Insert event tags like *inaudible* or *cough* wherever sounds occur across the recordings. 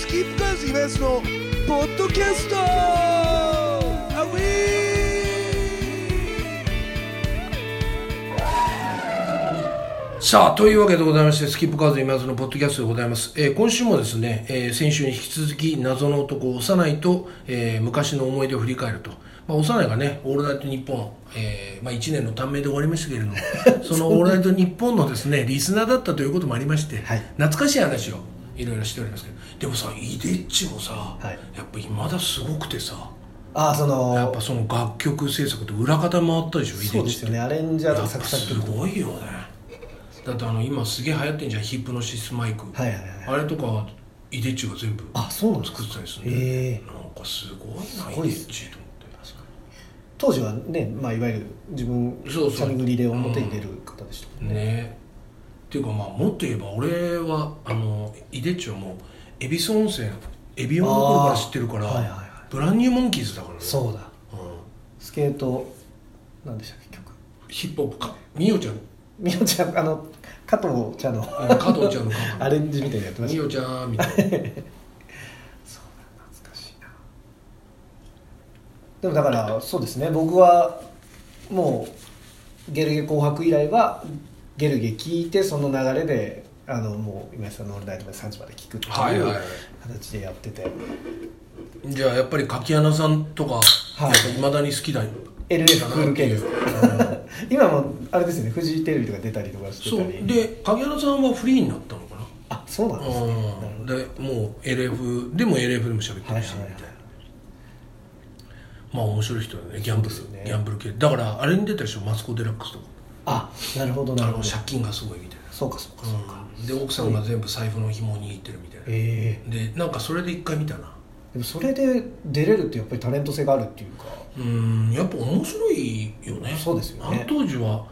スキップカーズイベントのポッドキャストアウさあ、というわけでございまして、スキップカーズ今津のポッドキャストでございます。えー今週もですね、えー先週に引き続き謎の男、幼いと、えー昔の思い出を振り返ると。まあ、幼いがね、オールナイトニッポン、えーまあ、1年の短命で終わりましたけれども、そのオールナイトニッポンのですね、リスナーだったということもありまして、はい懐かしい話をいろいろしておりますけど、でもさ、イデッチもさ、はい。やっぱ今だすごくてさ、ああそのやっぱその楽曲制作って裏方回ったでしょ、イデッチって。そうですよねアレンジャーとやっぱか。作詞作すごいよね。だってあの今すげえ流行ってんじゃんヒップノシスマイク、はいはいはいあれとかはイデッチが全部あそうなん作ってたりするんへえ。なんかすごいなイデッチと思って。当時はね、まあ、いわゆる自分そうそう。チャミグリで表に出る方でしたもんね。ねっていうかまあもっと言えば俺はあのイデッチはもう恵比寿温泉エビオンの頃から知ってるから、はいはいはい。ブランニューモンキーズだからね。そうだ。うん。スケートなんでしたっけ曲？ヒップホップか。みおちゃん。みおちゃんあの加藤茶の。うん加藤ちゃんの *laughs* アレンジみたいなのやってました。みおちゃんみたいな。*laughs* そうだ懐かしいな。でもだからそうですね。僕はもうゲルゲ紅白以来はゲルゲ聞いてその流れであのもう今井さんの「オールナイトまで3時まで聞くっていうはいはいはい。形でやってて、じゃあやっぱり柿穴さんとかはい。いまだに好きだよ。LF クール系です。今もあれですよねフジテレビとか出たりとかしてたり。で柿原さんはフリーになったのかな。あそうなんですね。うん。でもう LF でも LF でも喋ってるし、はいはいはい。みたいな。まあ面白い人だね。ギャンブル、ね。ギャンブル系。だからあれに出たでしょ。マツコ・デラックスとかあなるほどなあるほど。の借金がすごいみたいそうかそうかそうか、な、うん、で奥さんが全部財布の紐を握ってるみたいな。ええ。でなんかそれで一回見たな。でもそれで出れるってやっぱりタレント性があるっていうか。うんやっぱ面白いよね。そうですよね。あの当時は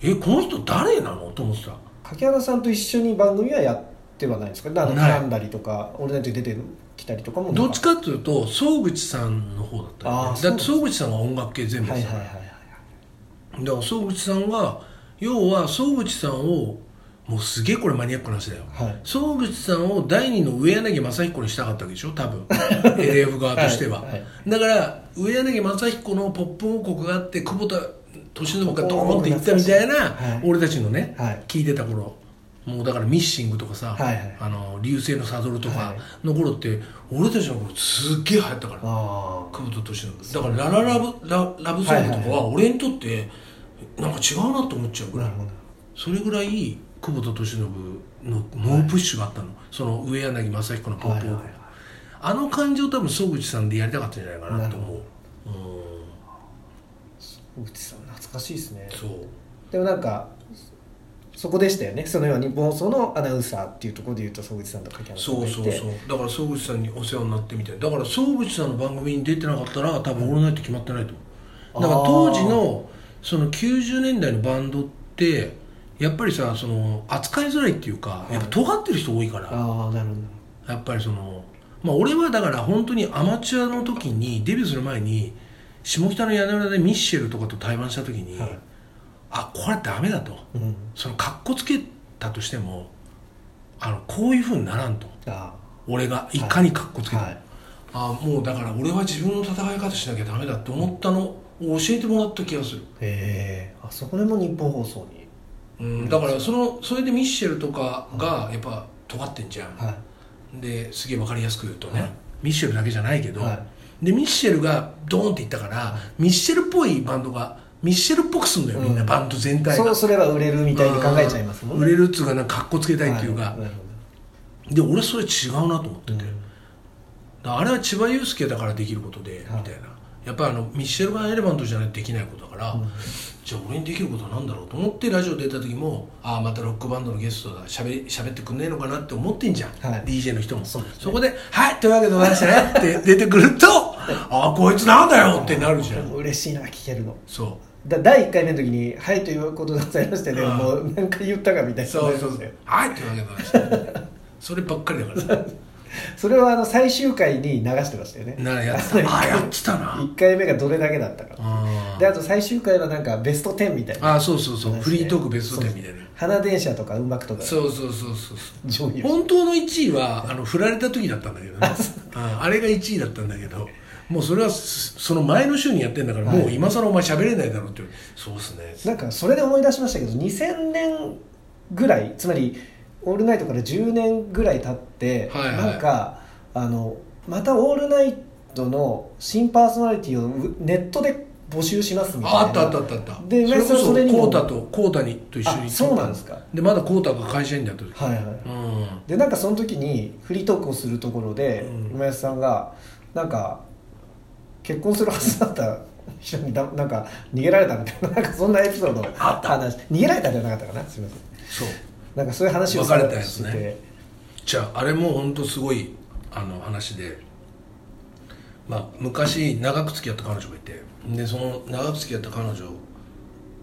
えこの人誰なの？と思ってた。柿原さんと一緒に番組はやってはないんですか？絡んだりとか俺たち出てきたりとかもどっちかっていうと総口さんの方だったよね。あーだって総口さんが音楽系全部やってたはいはいはいはいだから総口さんが要は総口さんをもうすげえこれマニアックな話だよ。はい。総口さんを第二の上柳正彦にしたかったわけでしょ？多分。*laughs* LF 側としては、はい。はい。だから上柳正彦のポップ王国があって久保田利伸がドーンっていったみたいな、はい。俺たちのね、はい。聞いてた頃。もうだからミッシングとかさ、はいはい。あの流星のサドルとかはい。の頃って、俺たちの頃すっげえ流行ったから。あ久保田利伸。だからラララブララブソングとかは俺にとってなんか違うなと思っちゃうぐらい、それぐらい久保田利伸の猛プッシュがあったの、その上柳正彦のポップを、はいはいはい。あの感じを多分総口さんでやりたかったんじゃないかなと思う。小口さん懐かしいですね。うんそう。でもなんかそこでしたよね。その要は日本放送のアナウンサーっていうところでいうと総口さんと柿原さんそうそうそう。だから総口さんにお世話になってみたいだから総口さんの番組に出てなかったら多分「オールナイト」決まってないと思う。だから当時のその90年代のバンドってやっぱりさその扱いづらいっていうかやっぱ尖ってる人多いから。ああなるほど。やっぱりそのまあ俺はだから本当にアマチュアの時にデビューする前に下北の屋根裏でミッシェルとかと対バンした時に、はい。あこれダメだと。うん。そのかっこつけたとしてもあのこういうふうにならんと。あ俺がいかにかっこつけても、はい。あもうだから俺は自分の戦い方しなきゃダメだって思ったのを教えてもらった気がする、へえあそこでも日本放送に。うん、だからそのそれでミッシェルとかがやっぱ尖ってんじゃん、はですげえ分かりやすく言うとね、はい。ミッシェルだけじゃないけど、はでミッシェルがドーンっていったから、ミッシェルっぽいバンドがミッシェルっぽくすんだよみんな、うんバンド全体が。そうすれば売れるみたいに考えちゃいますもんね。売れるっつうかなんかかっこつけたいっていうか、はなるで俺それ違うなと思ってて、ほどだからあれは千葉雄介だからできることで、はい。みたいなやっぱりあのミッシェルガン・エレバントじゃないとできないことだから、うん。じゃあ俺にできることは何だろうと思ってラジオ出た時もああまたロックバンドのゲストだしゃべ喋ってくんねえのかなって思ってんじゃん、はい。DJ の人も。そね。こで「はいというわけでございましてね」*laughs* って出てくると「ああこいつなんだよ」ってなるじゃん。嬉しいな聞けるの。そだ第1回目の時に「はい」ということでございましてねうんもう何回言ったかみたいうな。そうそうそう「はいというわけでございまして。ね *laughs*」そればっかりだからそれはあの最終回に流してましたよね。なやってた。*laughs* ああやってたな。1回目がどれだけだったか。あであと最終回はなんかベスト10みたいな。あそうそうそう。フリートークベスト10みたいな。花電車とかうまくとかそうそうそうそう本当の1位はあの振られた時だったんだけどね。*laughs* ああれが1位だったんだけど。もうそれはそその前の週にやってんだから、はい。もう今更お前喋れないだろうってそうっすね。なんかそれで思い出しましたけど2000年ぐらいつまり「オールナイト」から10年ぐらい経って、はいはい。なんかあのまた「オールナイト」の新パーソナリティをうネットで募集しますみたいな。ああったあったあったあった。でそれこそそれにも。コータとコータにと一緒にあそうなんですか。でまだコータが会社員だった時。はいはい。うん。でなんかその時にフリートークをするところで、うん。今安さんがなんか結婚するはずだった人にだなんか逃げられたみたいななんかそんなエピソードをあった。話逃げられたんじゃなかったかな。すみません。そうなんかそういう話を別れたやつね。してて。じゃああれも本当すごいあの話で、まあ、昔長く付き合った彼女がいて。でその長く付き合った彼女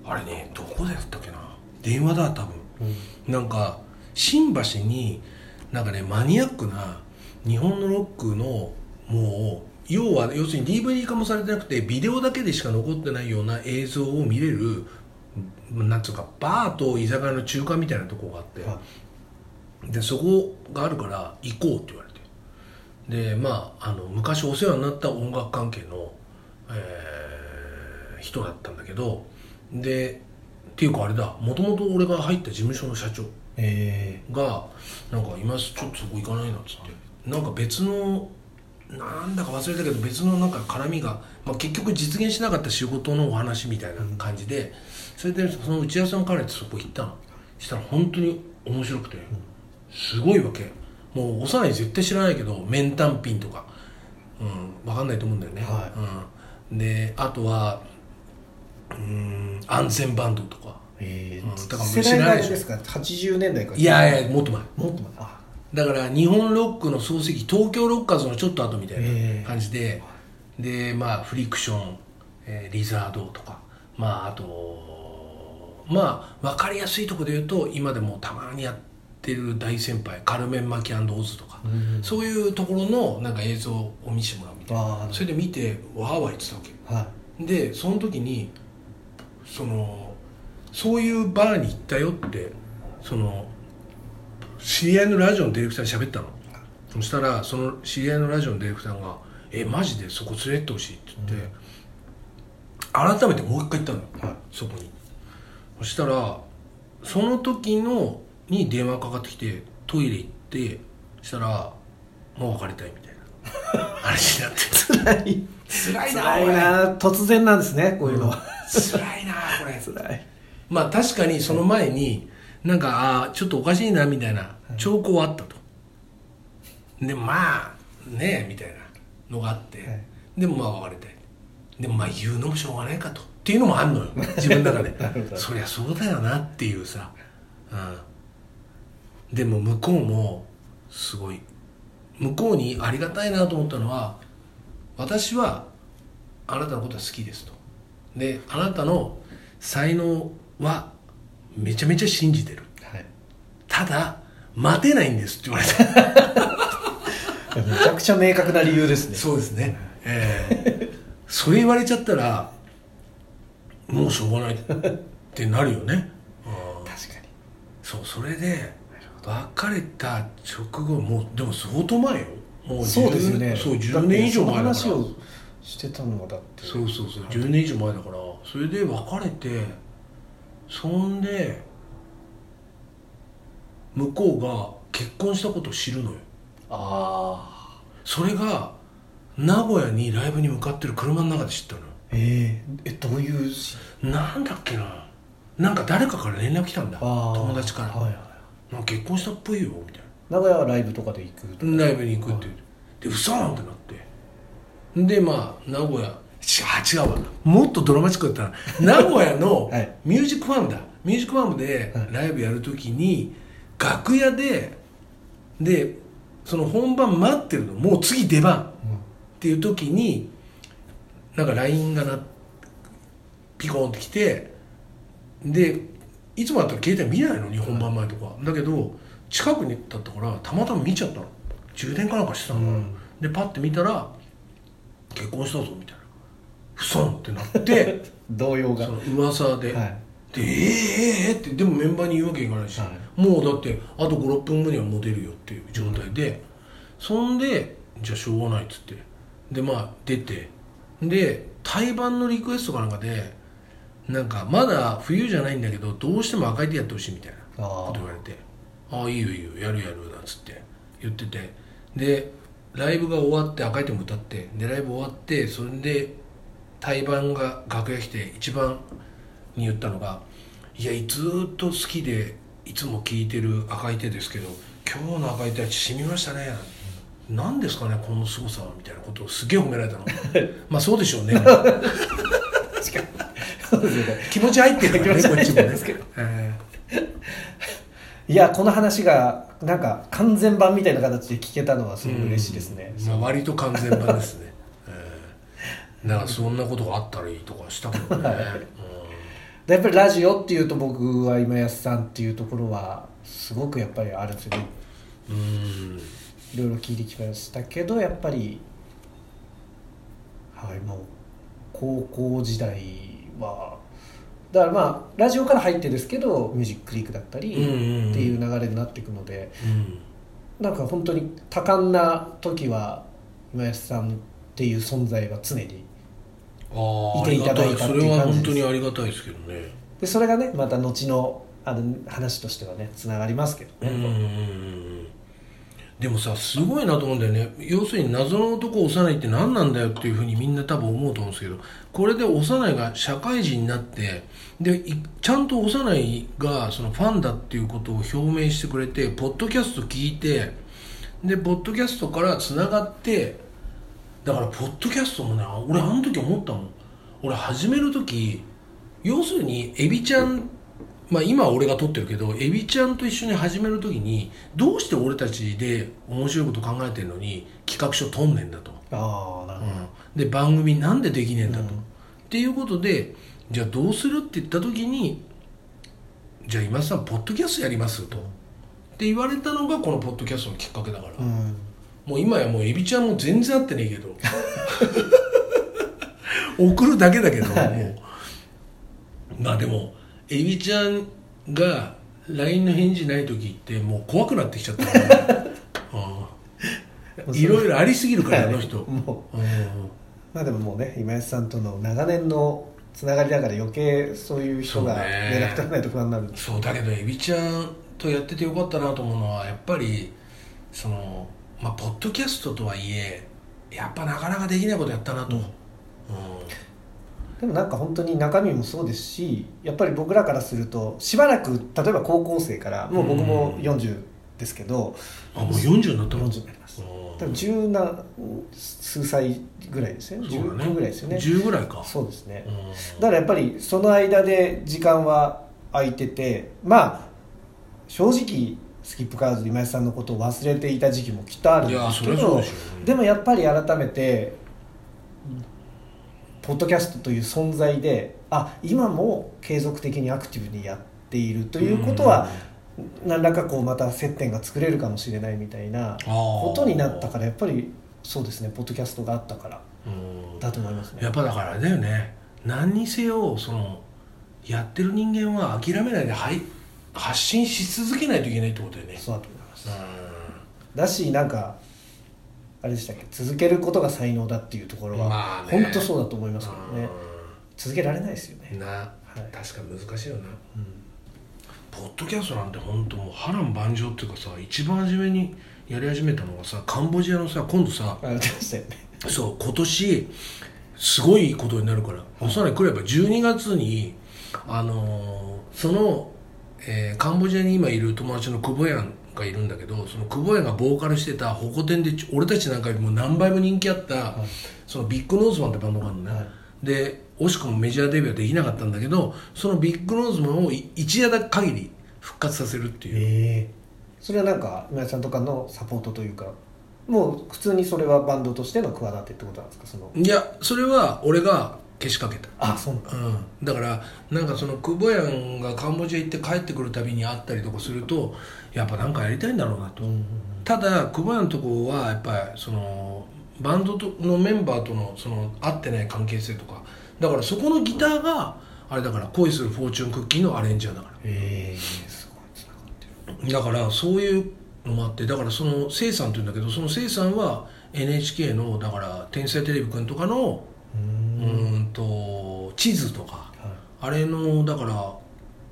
あれねどこでやったっけな。電話だ多分、なんか新橋になんかねマニアックな日本のロックのもう要は要するに DVD 化もされてなくてビデオだけでしか残ってないような映像を見れるなんつうかバーと居酒屋の中間みたいなとこがあって、はでそこがあるから行こうって言われて。でまああの昔お世話になった音楽関係の、えー人だったんだけどでっていうかあれだもともと俺が入った事務所の社長えがなんか今ちょっとそこ行かないなっつって。なんか別のなんだか忘れたけど別のなんか絡みが、まあ、結局実現しなかった仕事のお話みたいな感じで、それでその打ち合わせも兼ねてそこ行ったの？したら本当に面白くて、すごいわけ。もう幼い絶対知らないけど面単品とか、うん、分かんないと思うんだよね、はうん、であとはうん安全バンドとか。えうんだから世代があれですか？80年代から。いやいやもっと前。もっと前。あ。だから日本ロックの漱石東京ロッカーズのちょっと後みたいええな感じで、でまあフリクション、えーリザードとか。まああとまあ分かりやすいところで言うと今でもたまにやってる大先輩カルメン・マキオズとか、うんそういうところのなんか映像を見せてもらうみたいな。それで見てわーわー言ってたわけはでその時にそのそういうバーに行ったよってその知り合いのラジオのディレクターに喋ったの。そしたらその知り合いのラジオのディレクターが「えマジでそこ連れてってほしい」って言って、改めてもう一回行ったのよ、はい。そこにそしたらその時のに電話かかってきてトイレ行ってそしたらもう別れたいみたいな。*laughs* 話になって。い。辛いな辛いな。突然なんですねこういうのは、辛いなこれ。*laughs* 辛い。まあ確かにその前になんかああちょっとおかしいなみたいな兆候はあったと。でまあねえみたいなのがあって、はい。でもまあ別れたい。でもまあ言うのもしょうがないかとっていうのもあんのよ。*laughs* 自分の中で。そりゃそうだよなっていうさ、うん、でも向こうもすごい。向こうにありがたいなと思ったのは私はあなたのことは好きですと。であなたの才能はめちゃめちゃ信じてる。はい。ただ待てないんですって言われた。*laughs* めちゃくちゃ明確な理由ですね。そうですね。ええそれ言われちゃったらもうしょうがない。ってなるよね、*laughs* うん。確かに。そうそれで別れた直後もうでも相当前よ。もう10そうですよね。そう10年以上前だから。話をしてたのがだって。そうそうそう。10年以上前だから。それで別れてそんで向こうが結婚したことを知るのよ。ああそれが名古屋にライブに向かってる車の中で知ったのよえええどういう？しなんだっけな。なんか誰かから連絡来たんだ。友達から、はいはい結婚したっぽいよみたい名古屋はライブとかで行くとかなライブに行くって言ってで嘘なんてなって。でまあ名古屋違う違うわ。もっとドラマチックだったな。*laughs* 名古屋のはい。ミュージックファームだ。ミュージックファームではい。ライブやるときに楽屋ででその本番待ってるの。もう次出番。っていう時になんか LINE がなピコンってきてでいつもだったら携帯見ないのに本番前とか。だけど近くにだったからたまたま見ちゃったの。充電かなんかしてたの。うん。でパッて見たら「結婚したぞ」みたいな「ふそんってなって *laughs* 動揺が。その噂で、はい。でえー、えー、えーってでもメンバーに言うわけいかないし、はもうだってあと56分後にはもう出るよっていう状態で、そんでじゃあしょうがないっつって。でまあ出てで対バンのリクエストかなんかでなんかまだ冬じゃないんだけどどうしても赤い手やってほしいみたいなあこと言われて「ああいいよいいよやるやる」なんつって言ってて。でライブが終わって赤い手も歌ってでライブ終わってそれで対バンが楽屋来て一番に言ったのが「いやずーっと好きでいつも聴いてる赤い手ですけど今日の赤い手は染みましたね」何ですかねこの凄さはみたいなことをすげえ褒められたの。*laughs* まあそうでしょうね。そうですよね。気持ち入ってるからね *laughs* こっちもねんですけどえいやこの話がなんか完全版みたいな形で聞けたのはすごく嬉しいですね、うん。まあ、割と完全版ですね、*laughs* えーだからそんなことがあったらいいとかしたけどね、やっぱりラジオっていうと僕は今安さんっていうところはすごくやっぱりあるんですよね。うんうんいろいろ聞いてきましたけどやっぱりはいもう高校時代はだからまあラジオから入ってですけどミュージックリークだったりっていう流れになっていくのでうん。なんか本当に多感な時は今安さんっていう存在は常にああいていただいたっていう感じです。それは本当にありがたいですけどね。でそれがねまた後のあの話としてはねつながりますけどね、うんうんうんでもさすごいなと思うんだよね。要するに謎の男を幼いって何なんだよっていうふうにみんな多分思うと思うんですけどこれで幼いが社会人になってでちゃんと幼いがそのファンだっていうことを表明してくれてポッドキャスト聞いてでポッドキャストからつながってだからポッドキャストもね俺あの時思ったもん。俺始める時要するにエビちゃんまあ今は俺が撮ってるけどエビちゃんと一緒に始める時にどうして俺たちで面白いこと考えてるのに企画書撮んねんだと、ああなるほど、で番組なんでできねえんだと、うん。っていうことでじゃあどうするって言った時にじゃあ今田さんポッドキャストやりますと。って言われたのがこのポッドキャストのきっかけだから、うん。もう今やもうエビちゃんも全然会ってねえけど。*laughs* 送るだけだけどもう。まあでもエビちゃんが LINE の返事ない時ってもう怖くなってきちゃった。*laughs* から、うん、いろいろありすぎるからあの人、*laughs* もう。うん。まあでももうね今安さんとの長年のつながりだから余計そういう人がそうね。連絡取らないと不安になる。んですそうだけどエビちゃんとやっててよかったなと思うのはやっぱりそのまあポッドキャストとはいえやっぱなかなかできないことやったなと、うん。うんでもなんか本当に中身もそうですしやっぱり僕らからするとしばらく例えば高校生からもう僕も40ですけど、あもう40になったの？40になります。うん多分十何数歳ぐらいですよねね。10ぐらいですよね。10ぐらいか。そうですね、うんだからやっぱりその間で時間は空いててまあ正直スキップカーズ今井さんのことを忘れていた時期もきっとあるんですけどでもやっぱり改めてポッドキャストという存在であ今も継続的にアクティブにやっているということは、何らかこうまた接点が作れるかもしれないみたいなことになったからやっぱりそうですねポッドキャストがあったからうん。だと思いますね。やっぱだからあれだよね何にせよそのやってる人間は諦めないではい発信し続けないといけないってことだよね。そうだと思います。うだしなんかあれでしたっけ？続けることが才能だっていうところは、まあね。本当そうだと思いますけどね。続けられないですよね、んな、はい。確かに難しいよな。うん。ポッドキャストなんて本当もう波乱万丈っていうかさ一番初めにやり始めたのがさカンボジアのさ今度さあね。そう今年すごいことになるから、おそらく来れば12月にあのーその、えーカンボジアに今いる友達の久保ヤンがいるんだけどその久保ヤンがボーカルしてたホコ天でち俺たちなんかよりも何倍も人気あった、そのビッグノーズマンってバンドがあるのね、はい。で惜しくもメジャーデビューはできなかったんだけどそのビッグノーズマンをい一夜だけ限り復活させるっていう、ええ。それはなんか今井さんとかのサポートというかもう普通にそれはバンドとしての企てってことなんですか？その。いやそれは俺がけしかけた。あそうなんだ。うん、だからなんかその久保ヤンがカンボジア行って帰ってくるたびに会ったりとかするとやっぱなんかやりたいんだろうなと、うんうんただ久保ヤンのとこはやっぱりそのバンドとのメンバーとのその合ってない関係性とか。だからそこのギターがあれだから恋するフォーチュンクッキーのアレンジャーだから。ええすごいつながってる。だからそういうのもあってだからそのせいさんって言うんだけどそのせいさんは NHK のだから「天才テレビくん」とかの地図とかはあれのだから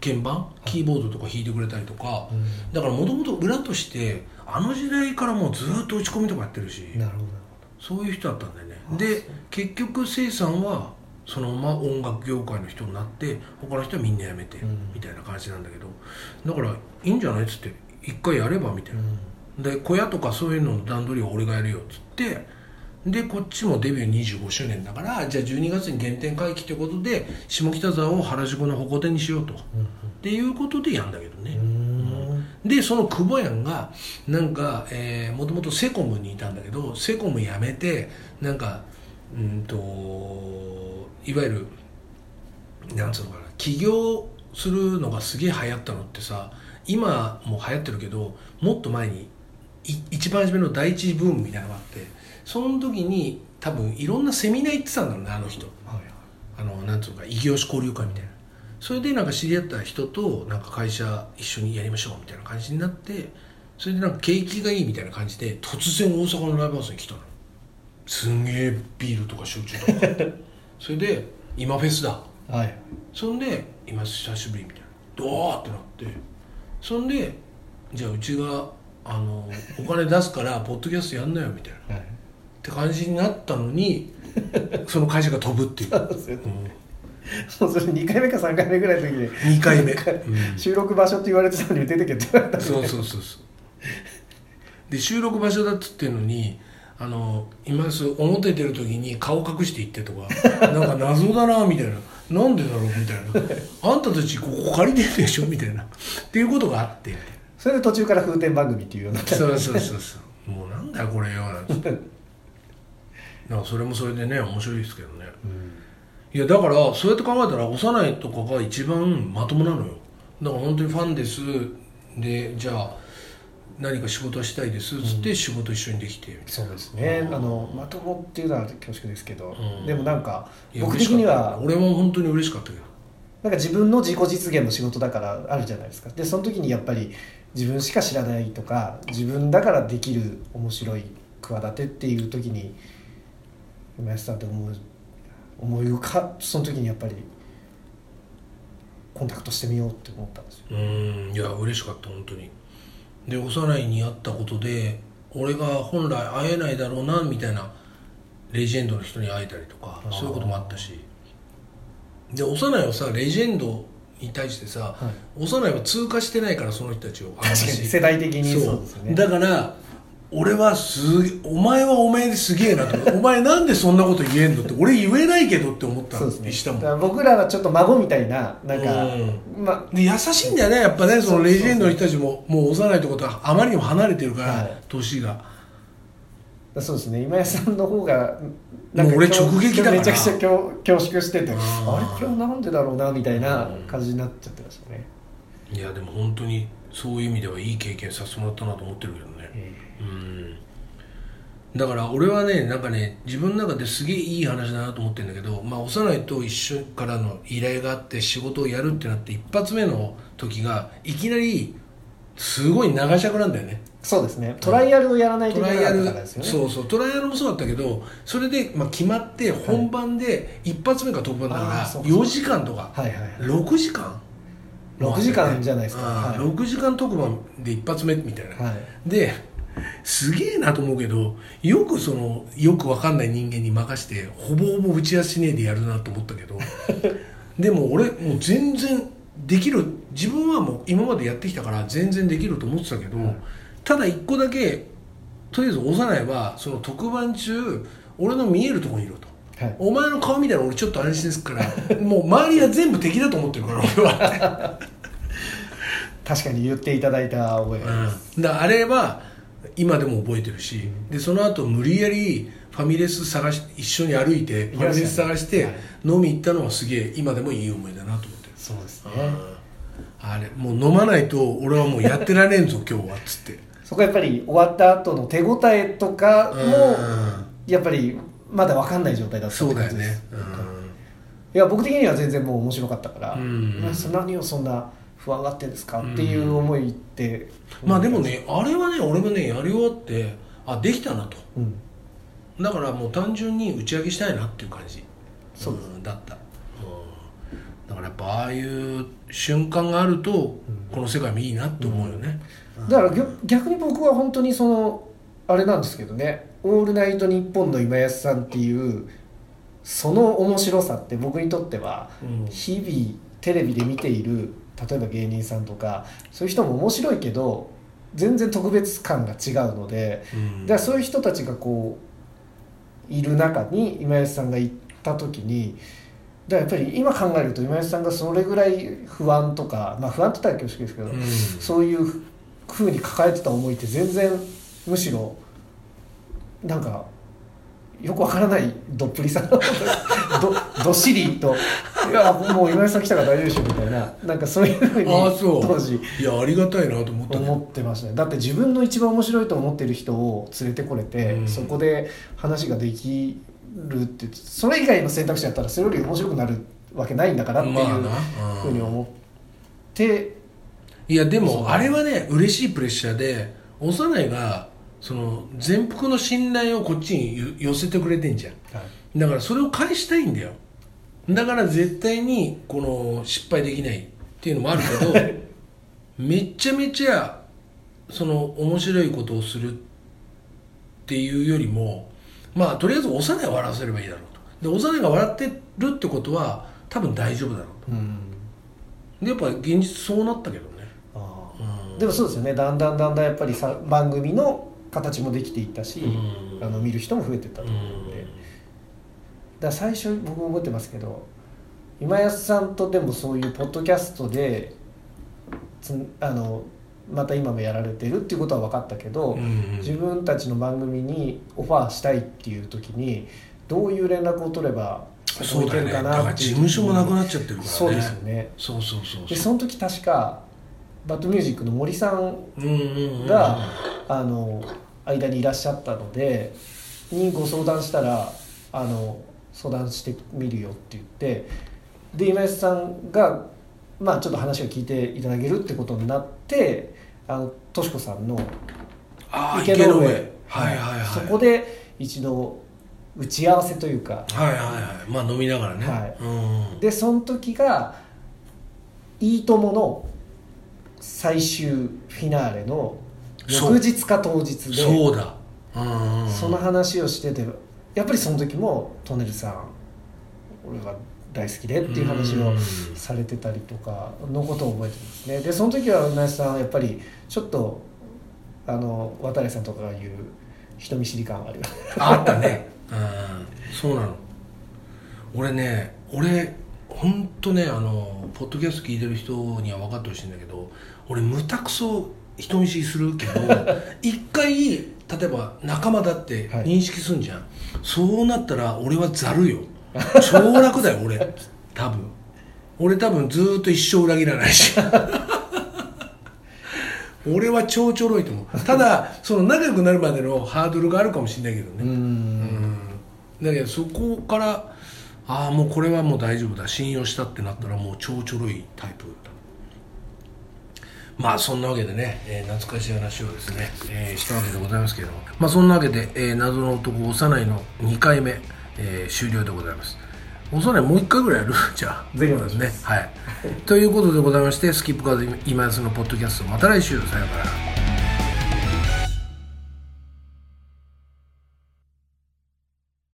鍵盤キーボードとか弾いてくれたりとかだからもともと裏としてあの時代からもうずっと打ち込みとかやってるしなるほどそういう人だったんだよね。で結局せいさんはそのまま音楽業界の人になって他の人はみんな辞めてうん。みたいな感じなんだけどだからいいんじゃないっつって一回やればみたいな。うん。で小屋とかそういうのの段取りは俺がやるよっつってでこっちもデビュー25周年だからじゃあ12月に原点回帰ということで下北沢を原宿の鉾手にしようと。っうんていうことでやんだけどね、うん。でその久保やんがなんかもともとセコムにいたんだけどセコム辞めてなんかうんといわゆるなんつうのかな起業するのがすげえ流行ったのってさ今も流行ってるけどもっと前にい一番初めの第一ブームみたいなのがあってその時に多分いろんなセミナー行ってたんだろうねあの人。はいあのなんつうのか異業種交流会みたいな。それでなんか知り合った人となんか会社一緒にやりましょうみたいな感じになってそれでなんか景気がいいみたいな感じで突然大阪のライブハウスに来たの。すんげえビールとか焼酎とか。*laughs* それで今フェスだ。はい。そんで今久しぶりみたいな。ドーってなって。そんでじゃあうちがあのお金出すからポッドキャストやんなよみたいな。っはいて感じになったのに *laughs* その会社が飛ぶっていう、もうそれ2回目か3回目ぐらいの時に2回目、収録場所って言われてたのに出てけって言われたそうそうそうそう。で収録場所だっつってんのにあの今すぐ表出る時に顔隠して行ってとか *laughs* なんか謎だなみたいな。なんでだろうみたいな。あんたたちここ借りてるでしょ？みたいな。っていうことがあって。それで途中から風天番組っていうようになった。そうそうそうそう。もうなんだよこれよなんてだからそれもそれでね面白いですけどね。いやだからそうやって考えたら幼いとかが一番まともなのよ。だから本当にファンです。でじゃあ何か仕事はしたいです。っつって仕事一緒にできて、そうですね。あのまともっていうのは恐縮ですけど、うん。でもなんか僕的には俺も本当に嬉しかったけど。なんか自分の自己実現の仕事だからあるじゃないですか。でその時にやっぱり自分しか知らないとか自分だからできる面白い企てっていう時に今安さんって思う思い浮かその時にやっぱりコンタクトしてみようって思ったんですよ。うんいや嬉しかった本当に。で幼いに会ったことで俺が本来会えないだろうなみたいなレジェンドの人に会えたりとかそういうこともあったし。で幼いはさレジェンドに対してさ、はい。幼いは通過してないからその人たちを。世代的にそそううですよね。だから俺はすげお前はお前ですげえなとお前なんでそんなこと言えんのって俺言えないけどって思ったそうでしたも。んだから僕らはちょっと孫みたいななんか、うまで優しいんだよねやっぱねそのレジェンドの人たちも。もう幼いとことはあまりにも離れてるから、はい。年が。あそうですね。今井さんの方がもう俺直撃だからめちゃくちゃ恐恐縮しててああーれこれはなんでだろうなみたいなうん。感じになっちゃってましたね、いやでも本当にそういう意味ではいい経験させてもらったなと思ってるけどね。えうんだから俺はねなんかね自分の中ですげえいい話だなと思ってるんだけど、まあ、幼いと一緒からの依頼があって仕事をやるってなって一発目の時がいきなりすごい長尺なんだよね。そうですね。トライアルをやらないといけなかったトライアルからですよね。そうそう。トライアルもそうだったけどそれで、まあ、決まって本番で一発目が特番だからあーそうか4時間とか。はいはいはい。6時間？6時間じゃないですか。あーはい。6時間特番で一発目みたいな、はい。ですげえなと思うけどよくそのよくわかんない人間に任してほぼほぼ打ち合わせしねえでやるなと思ったけど *laughs* でも俺もう全然できる自分はもう今までやってきたから全然できると思ってたけど、はいただ一個だけとりあえず幼いはその特番中俺の見えるところにいろと。はい。お前の顔見たら俺ちょっと安心ですから *laughs* もう周りは全部敵だと思ってるから俺は、*laughs* 確かに言っていただいた覚えがあります、うん、だあれは今でも覚えてるし、でその後無理やりファミレス探し一緒に歩いてファミレス探してはい。飲み行ったのはすげえ今でもいい思いだなと思って。る、そうですね。うんあれもう飲まないと俺はもうやってられんぞ *laughs* 今日はっつって。そこはやっぱり終わった後の手応えとかもやっぱりまだ分かんない状態だったそうだよね、いや僕的には全然もう面白かったから、うん。何をそんな不安がってんですかっていう思いって、まあでもねあれはね俺もねやり終わってあできたなと。うん。だからもう単純に打ち上げしたいなっていう感じ。そううんだった、うん、だからやっぱああいう瞬間があると、この世界もいいなって思うよね、だから逆逆に僕は本当にそのあれなんですけどね「オールナイトニッポン」の今安さんっていうその面白さって僕にとってはうん。日々テレビで見ている例えば芸人さんとかそういう人も面白いけど全然特別感が違うのでうん。だそういう人たちがこういる中に今安さんが行った時にだやっぱり今考えると今安さんがそれぐらい不安とかまあ不安って言ったら恐縮ですけど、うん。そういうふうに抱えてた思いって全然むしろなんかよくわからないどっぷりさ *laughs* どどっしりと「いやもう今井さん来たから大丈夫でしょ」みたいな。なんかそういうふうに当時。いやありがたいなと思ったね思ってましたね。だって自分の一番面白いと思ってる人を連れてこれて、うん。そこで話ができるってそれ以外の選択肢だったらそれより面白くなるわけないんだからっていうふうに思って。いやでもあれはね嬉しいプレッシャーで幼いがその全幅の信頼をこっちにゆ寄せてくれてんじゃん。だからそれを返したいんだよ。だから絶対にこの失敗できないっていうのもあるけど *laughs* めちゃめちゃその面白いことをするっていうよりもまあとりあえず幼いを笑わせればいいだろうと。で幼いが笑ってるってことは多分大丈夫だろううん。とでやっぱ現実そうなったけどね。でもそうですよね。だんだんだんだんやっぱりさ番組の形もできていったし、うん。あの見る人も増えていったとう思うので、だから最初僕も覚えてますけど今安さんとでもそういうポッドキャストでつあのまた今もやられてるっていうことは分かったけど、ん自分たちの番組にオファーしたいっていう時にどういう連絡を取ればそうだよね。だかから事務所もなくなっちゃってるからね。そうですよね。そうそうそうでそその時確かバッドミュージックの森さんううんうんうん。があの間にいらっしゃったのでにご相談したらあの相談してみるよって言ってで今安さんが、まあ、ちょっと話を聞いていただけるってことになってあのとしこさんのああ池の上池の上。はいはい。はい。そこで一度打ち合わせというかはいはいはい。まあ飲みながらね。はい。うん。でその時が「いいとも!」の最終フィナーレの翌日か当日で。そうだ。うんうんその話をしててやっぱりその時もトネルさん俺が大好きでっていう話をうん。されてたりとかのことを覚えてますね。でその時はうなやさんやっぱりちょっとあの渡さんとかが言う人見知り感があるよあったね。うん。そうなの。俺ね俺本当ねあのポッドキャスト聞いてる人には分かってほしいんだけど俺無たくそ人見知りするけど *laughs* 一回例えば仲間だってはい。認識すんじゃん、そうなったら俺はざるよ。*laughs* 超楽だよ俺。多分。俺多分ずーっと一生裏切らないし。*laughs* 俺は超ちょろいと思う。ただその仲良くなるまでのハードルがあるかもしれないけどね、うん。うん。だけどそこからああもうこれはもう大丈夫だ。信用したってなったらもう超ちょろいタイプだまあそんなわけでね、えー懐かしい話をですね、えーしたわけでございますけれどもまあそんなわけで、えー謎の男幼いの2回目、えー終了でございます。幼いもう1回ぐらいやる？*laughs* じゃあぜひお願いします。ねはい。ということでございましてスキップカード今安のポッドキャストまた来週。さようなら